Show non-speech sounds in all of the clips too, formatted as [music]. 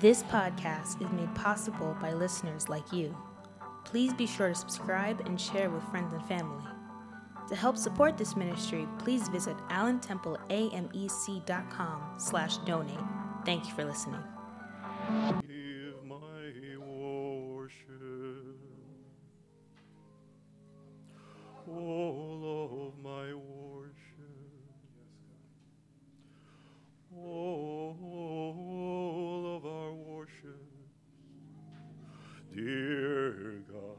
This podcast is made possible by listeners like you. Please be sure to subscribe and share with friends and family. To help support this ministry, please visit allentempleamec.com slash donate. Thank you for listening. Dear God.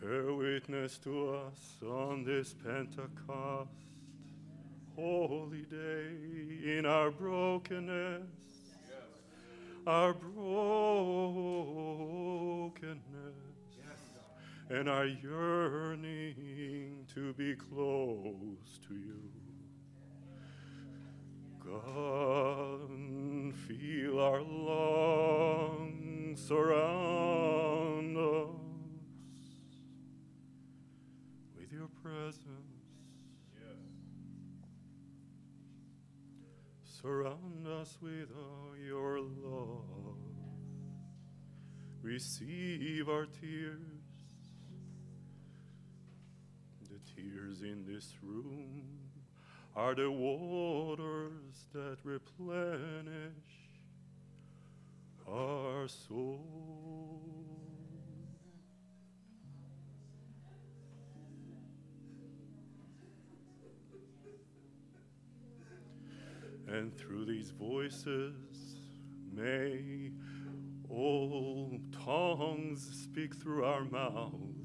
Bear witness to us on this Pentecost holy day in our brokenness, our brokenness, and our yearning to be close to you. God, feel our lungs surround us with your presence. Surround us with uh, your love. Receive our tears. The tears in this room are the waters that replenish our soul. And through these voices, may all tongues speak through our mouths.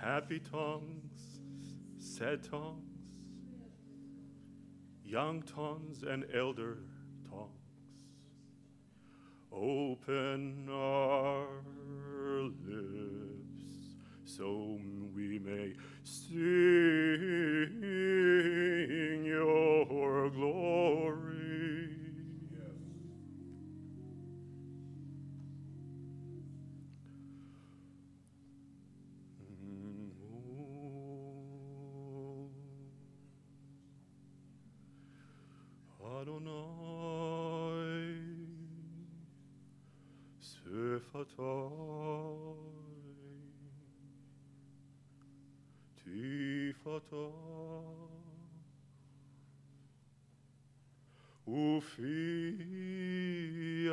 Happy tongues, sad tongues, young tongues, and elder tongues. Open our lips so we may sing your glory.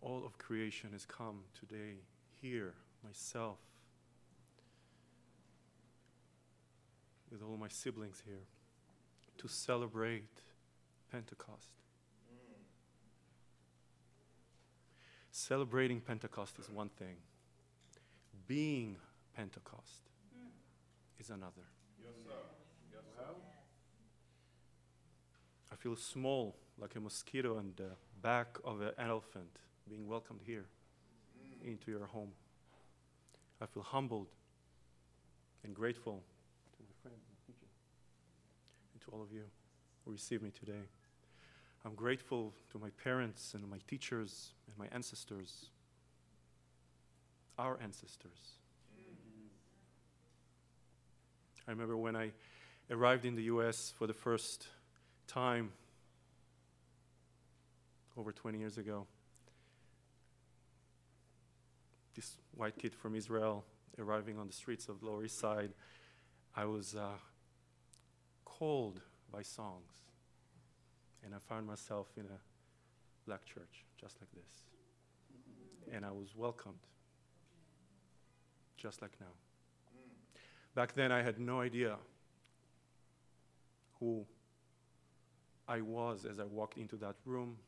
all of creation has come today here myself with all my siblings here to celebrate Pentecost. Celebrating Pentecost is one thing, being Pentecost is another. Yes, sir. Yes, sir. I feel small, like a mosquito on the back of an elephant, being welcomed here into your home. I feel humbled and grateful to my friend, my teacher, and to all of you who received me today. I'm grateful to my parents and my teachers and my ancestors, our ancestors. I remember when I arrived in the US for the first time over 20 years ago. This white kid from Israel arriving on the streets of Lower East Side, I was uh, called by songs. And I found myself in a black church, just like this. And I was welcomed, just like now. Back then, I had no idea who I was as I walked into that room.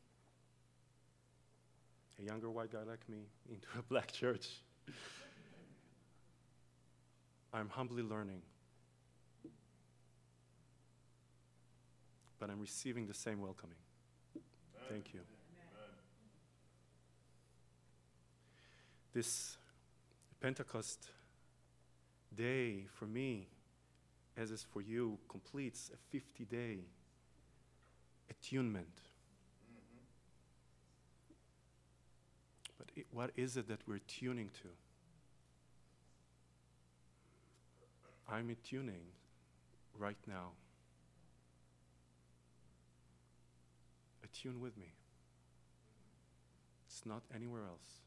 A younger white guy like me into a black church. I'm humbly learning. But I'm receiving the same welcoming. Thank you. This Pentecost day for me, as is for you, completes a 50 day attunement. But it, what is it that we're tuning to? I'm attuning right now. Attune with me. It's not anywhere else.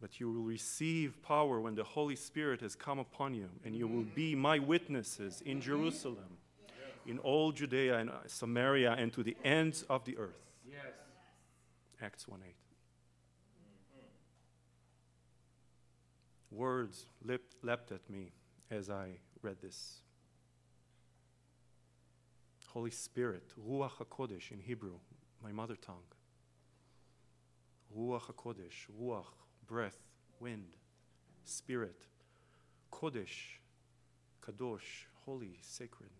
But you will receive power when the Holy Spirit has come upon you, and you will be my witnesses in Jerusalem, in all Judea and Samaria, and to the ends of the earth. Acts 1 8. Words leapt, leapt at me as I read this. Holy Spirit, Ruach HaKodesh in Hebrew, my mother tongue. Ruach HaKodesh, Ruach, breath, wind, spirit. Kodesh, Kadosh, holy, sacred.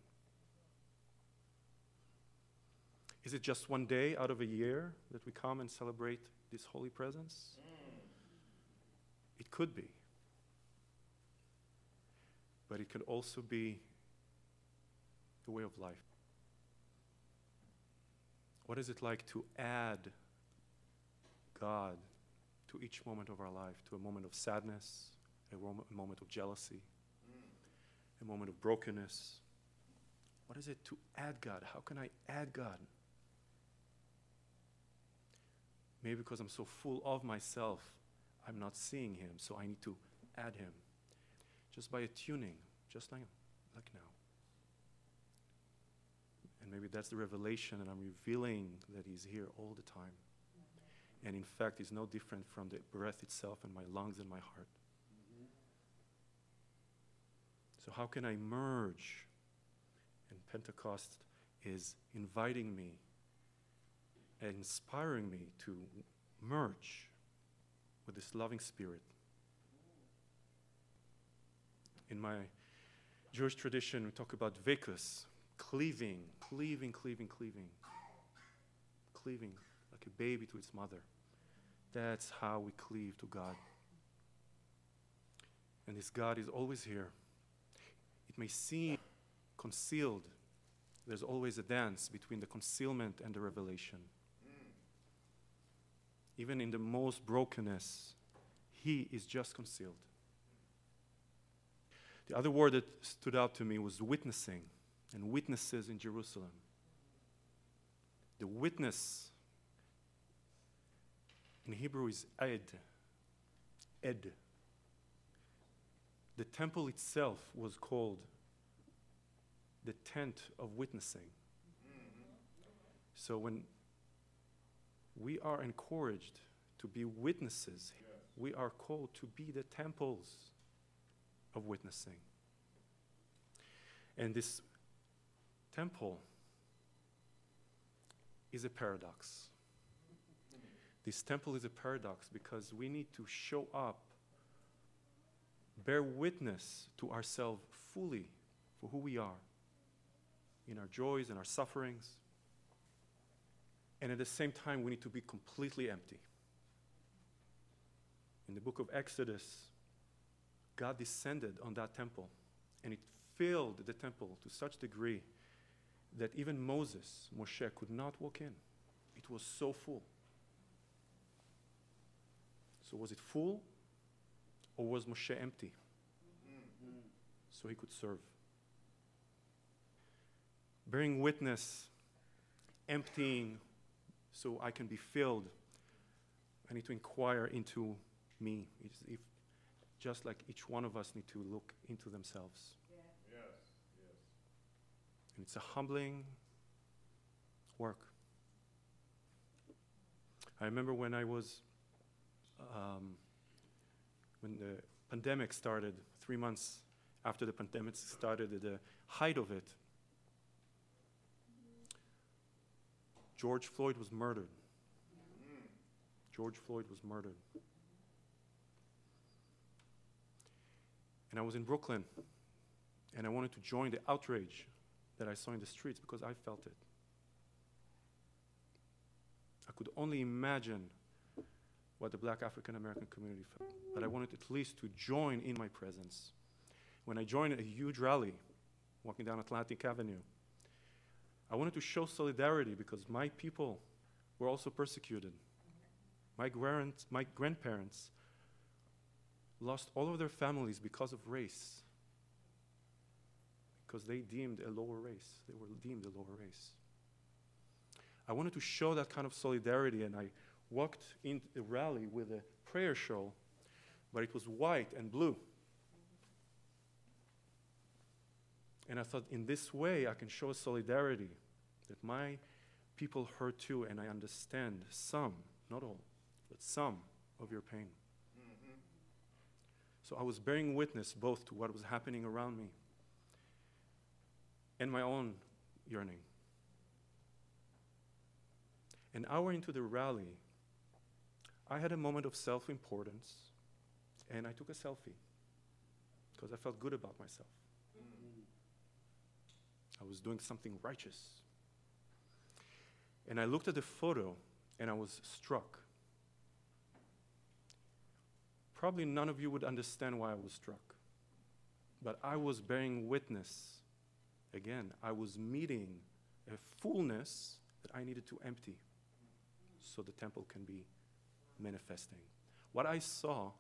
Is it just one day out of a year that we come and celebrate this holy presence? It could be. But it could also be a way of life. What is it like to add God to each moment of our life, to a moment of sadness, a, rom- a moment of jealousy, a moment of brokenness? What is it to add God? How can I add God? Maybe because I'm so full of myself, I'm not seeing Him, so I need to add Him. Just by attuning, just like, like now. And maybe that's the revelation, and I'm revealing that He's here all the time. And in fact, He's no different from the breath itself and my lungs and my heart. So, how can I merge? And Pentecost is inviting me inspiring me to merge with this loving spirit. In my Jewish tradition, we talk about vekus, cleaving, cleaving, cleaving, cleaving, cleaving like a baby to its mother. That's how we cleave to God. And this God is always here. It may seem concealed. There's always a dance between the concealment and the revelation. Even in the most brokenness, He is just concealed. The other word that stood out to me was witnessing and witnesses in Jerusalem. The witness in Hebrew is ed. Ed. The temple itself was called the tent of witnessing. So when we are encouraged to be witnesses, we are called to be the temples of witnessing. And this temple is a paradox. This temple is a paradox because we need to show up, bear witness to ourselves fully for who we are in our joys and our sufferings. And at the same time, we need to be completely empty. In the book of Exodus, God descended on that temple and it filled the temple to such degree that even Moses, Moshe, could not walk in. It was so full. So, was it full or was Moshe empty? So he could serve. Bearing witness, emptying, so I can be filled. I need to inquire into me, It's if, just like each one of us need to look into themselves. Yes. And it's a humbling work. I remember when I was, um, when the pandemic started, three months after the pandemic started, at the height of it, George Floyd was murdered. George Floyd was murdered. And I was in Brooklyn, and I wanted to join the outrage that I saw in the streets because I felt it. I could only imagine what the black African American community felt, but I wanted at least to join in my presence. When I joined a huge rally walking down Atlantic Avenue, I wanted to show solidarity because my people were also persecuted. My, grand, my grandparents lost all of their families because of race, because they deemed a lower race. They were deemed a lower race. I wanted to show that kind of solidarity, and I walked in the rally with a prayer shawl, but it was white and blue. And I thought, in this way, I can show solidarity that my people hurt too, and I understand some, not all, but some of your pain. Mm-hmm. So I was bearing witness both to what was happening around me and my own yearning. An hour into the rally, I had a moment of self importance and I took a selfie because I felt good about myself. I was doing something righteous. And I looked at the photo and I was struck. Probably none of you would understand why I was struck, but I was bearing witness. Again, I was meeting a fullness that I needed to empty so the temple can be manifesting. What I saw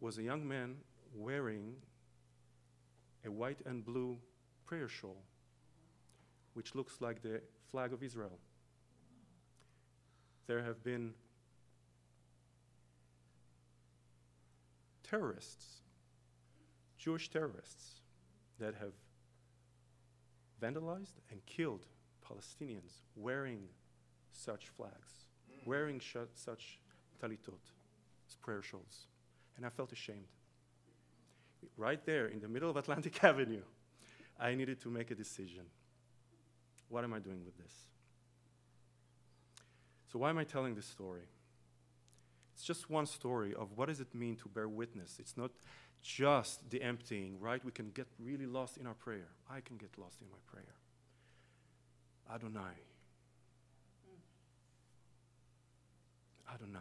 was a young man wearing a white and blue prayer shawl, which looks like the flag of Israel. There have been terrorists, Jewish terrorists, that have vandalized and killed Palestinians wearing such flags, wearing sh- such talitot, prayer shawls. And I felt ashamed. Right there in the middle of Atlantic [laughs] Avenue, I needed to make a decision. What am I doing with this? So, why am I telling this story? It's just one story of what does it mean to bear witness. It's not just the emptying, right? We can get really lost in our prayer. I can get lost in my prayer. Adonai, Adonai.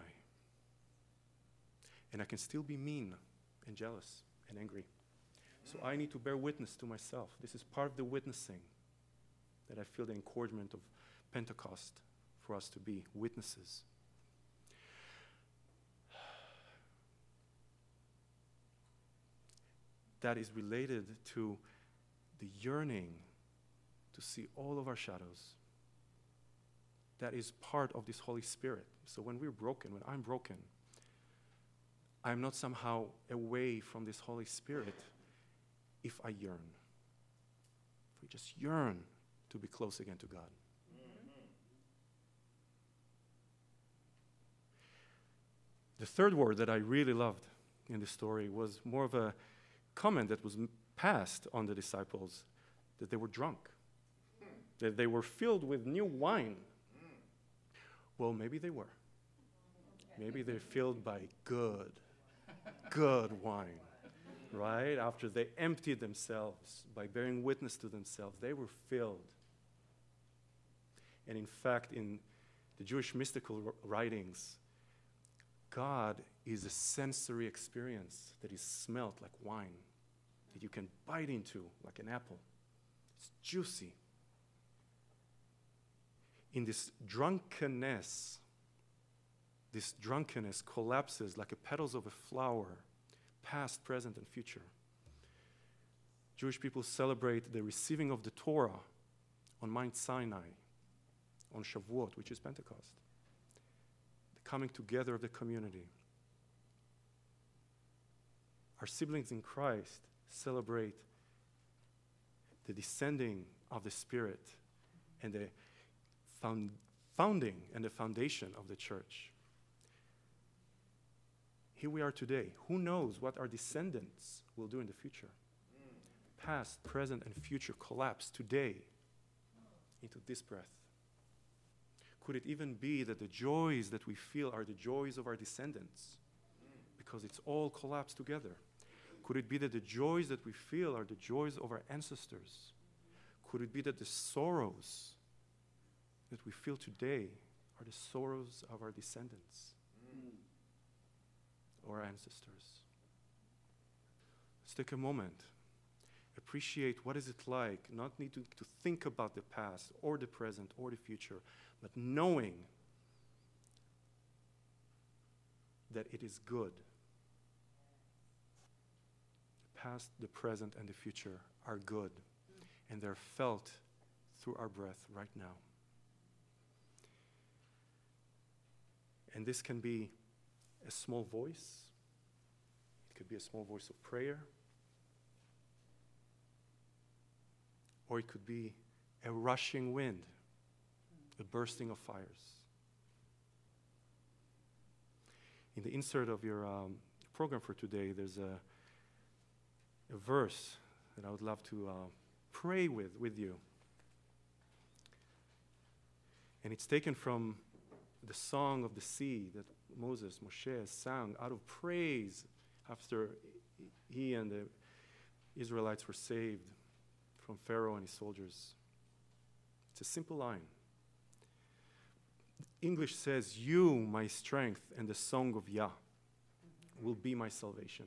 And I can still be mean and jealous and angry. So I need to bear witness to myself. This is part of the witnessing that I feel the encouragement of Pentecost for us to be witnesses. That is related to the yearning to see all of our shadows that is part of this Holy Spirit. So when we're broken, when I'm broken, I'm not somehow away from this Holy Spirit if I yearn. If we just yearn to be close again to God. The third word that I really loved in the story was more of a comment that was passed on the disciples that they were drunk, that they were filled with new wine well, maybe they were. Maybe they're filled by good, good wine, right? After they emptied themselves by bearing witness to themselves, they were filled. And in fact, in the Jewish mystical writings, God is a sensory experience that is smelt like wine, that you can bite into like an apple. It's juicy, in this drunkenness, this drunkenness collapses like the petals of a flower, past, present, and future. Jewish people celebrate the receiving of the Torah on Mount Sinai, on Shavuot, which is Pentecost, the coming together of the community. Our siblings in Christ celebrate the descending of the Spirit and the found, founding and the foundation of the church. Here we are today. Who knows what our descendants will do in the future? Past, present, and future collapse today into this breath. Could it even be that the joys that we feel are the joys of our descendants? Because it's all collapsed together. Could it be that the joys that we feel are the joys of our ancestors? Could it be that the sorrows that we feel today are the sorrows of our descendants or ancestors? Let's take a moment. Appreciate what is it like, not needing to think about the past or the present or the future, but knowing that it is good. The past, the present, and the future are good, and they're felt through our breath right now. And this can be a small voice, it could be a small voice of prayer, or it could be a rushing wind, a bursting of fires. In the insert of your um, program for today, there's a, a verse that I would love to uh, pray with with you. And it's taken from the song of the sea that Moses, Moshe, sang out of praise after he and the Israelites were saved from Pharaoh and his soldiers. It's a simple line. English says, You, my strength, and the song of Yah will be my salvation.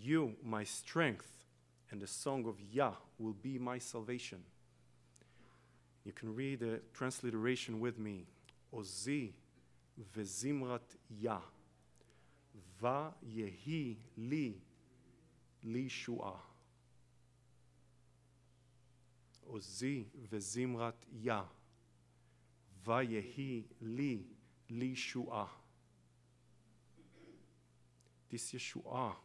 You, my strength, and the song of Yah will be my salvation. You can read the transliteration with me. Ozi וזמרת יה. ויהי לי לישועה. עוזי וזמרת יה. ויהי לי לישועה. This Yeshua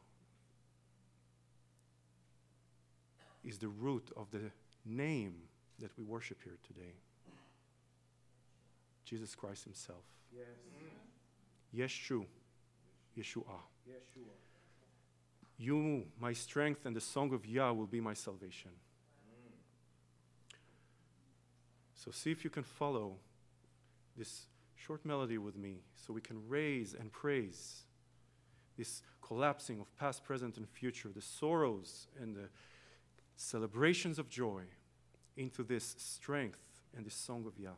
is the root of the name that we worship here today Jesus Christ Himself. Yes. Mm-hmm. Yeshu. Yeshua. Yeshua. You, my strength, and the song of Yah will be my salvation. Mm. So see if you can follow this short melody with me so we can raise and praise this collapsing of past, present, and future, the sorrows and the celebrations of joy into this strength and this song of Yah.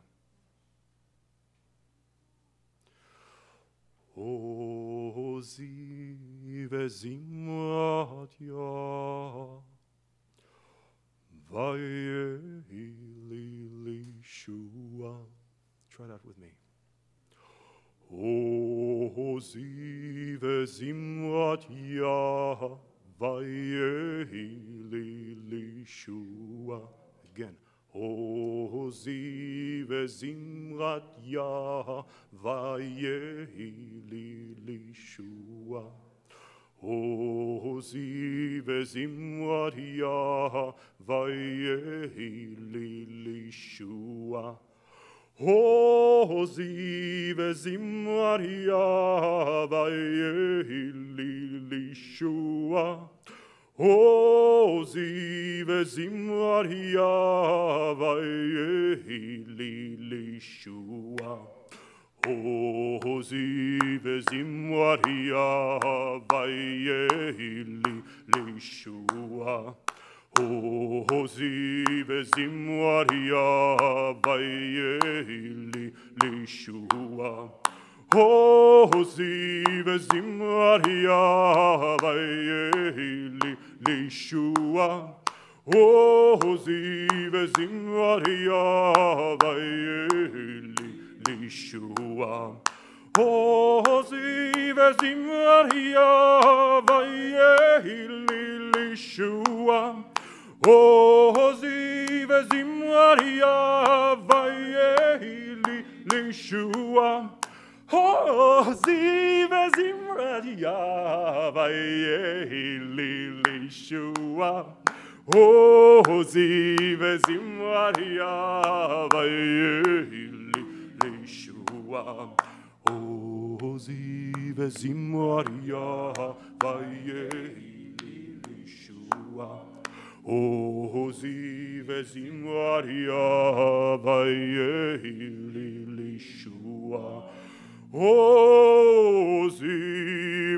O sive zingat ja, Vayeilishua. Try it out with me. O sive zingat ja, Vayeilishua. Again. O sive zingat לקראת יהי לי לישועה. עוזי וזמרת יהי לי לישועה. עוזי וזמרת יהי לי לישועה. O sive sim Maria vae li li shua. O sive sim Maria vae li li shua. O sive sim Maria vae li li shua. o, Hozive zimar Yahweh Lishua. Hozive zimar Yahweh Lishua. Hozive zimar Yahweh Lishua. Hozive zimar Yahweh Lishua. Hozi vezimradia vayeli lishua. Oh, vezimradia vayeli lishua. Hozi vezimradia Oh, lishua. Hozi vezimradia vayeli lishua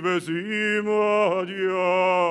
vezima diava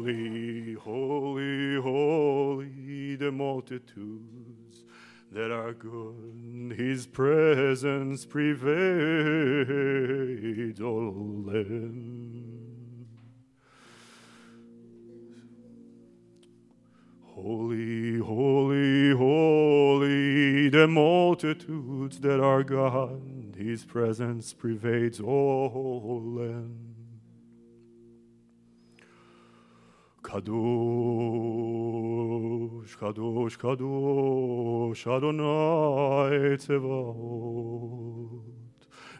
Holy, holy, holy, the multitudes that are good. His presence pervades all land. Holy, holy, holy, the multitudes that are God. His presence pervades all land. Kadosh, Kadosh, Kadosh, Adonai Tzevaot,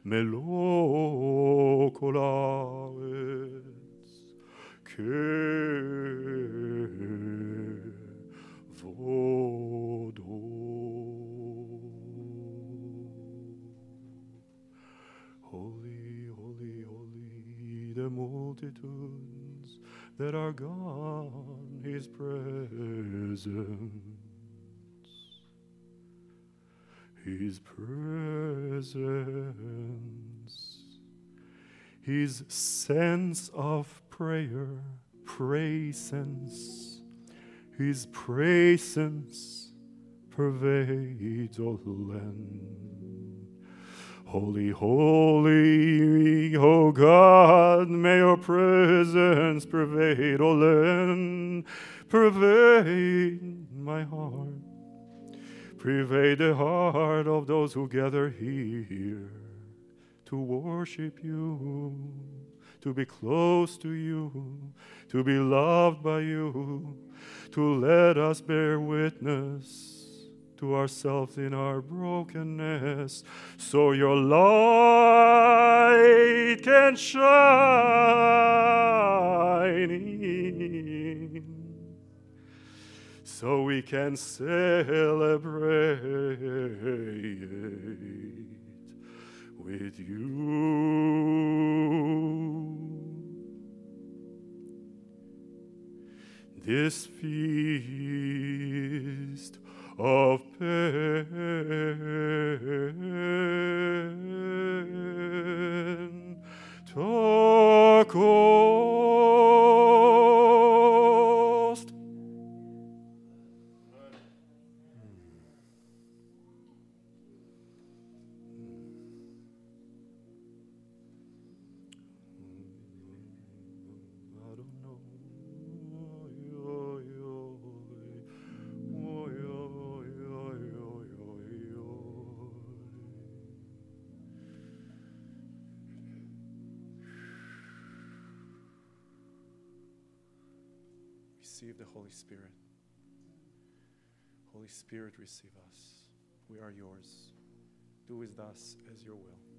Melo kol haaretz, kevodo. Holy, holy, holy, the multitudes that are gone, His presence, His presence, His sense of prayer, presence, His presence pervades all land. Holy, holy, oh God, may your presence pervade all land, pervade my heart, pervade the heart of those who gather here to worship you, to be close to you, to be loved by you, to let us bear witness to ourselves in our brokenness, so your light can shine in, so we can celebrate with you. This feast of pain. Tokost. Receive the Holy Spirit. Holy Spirit, receive us. We are yours. Do with us as your will.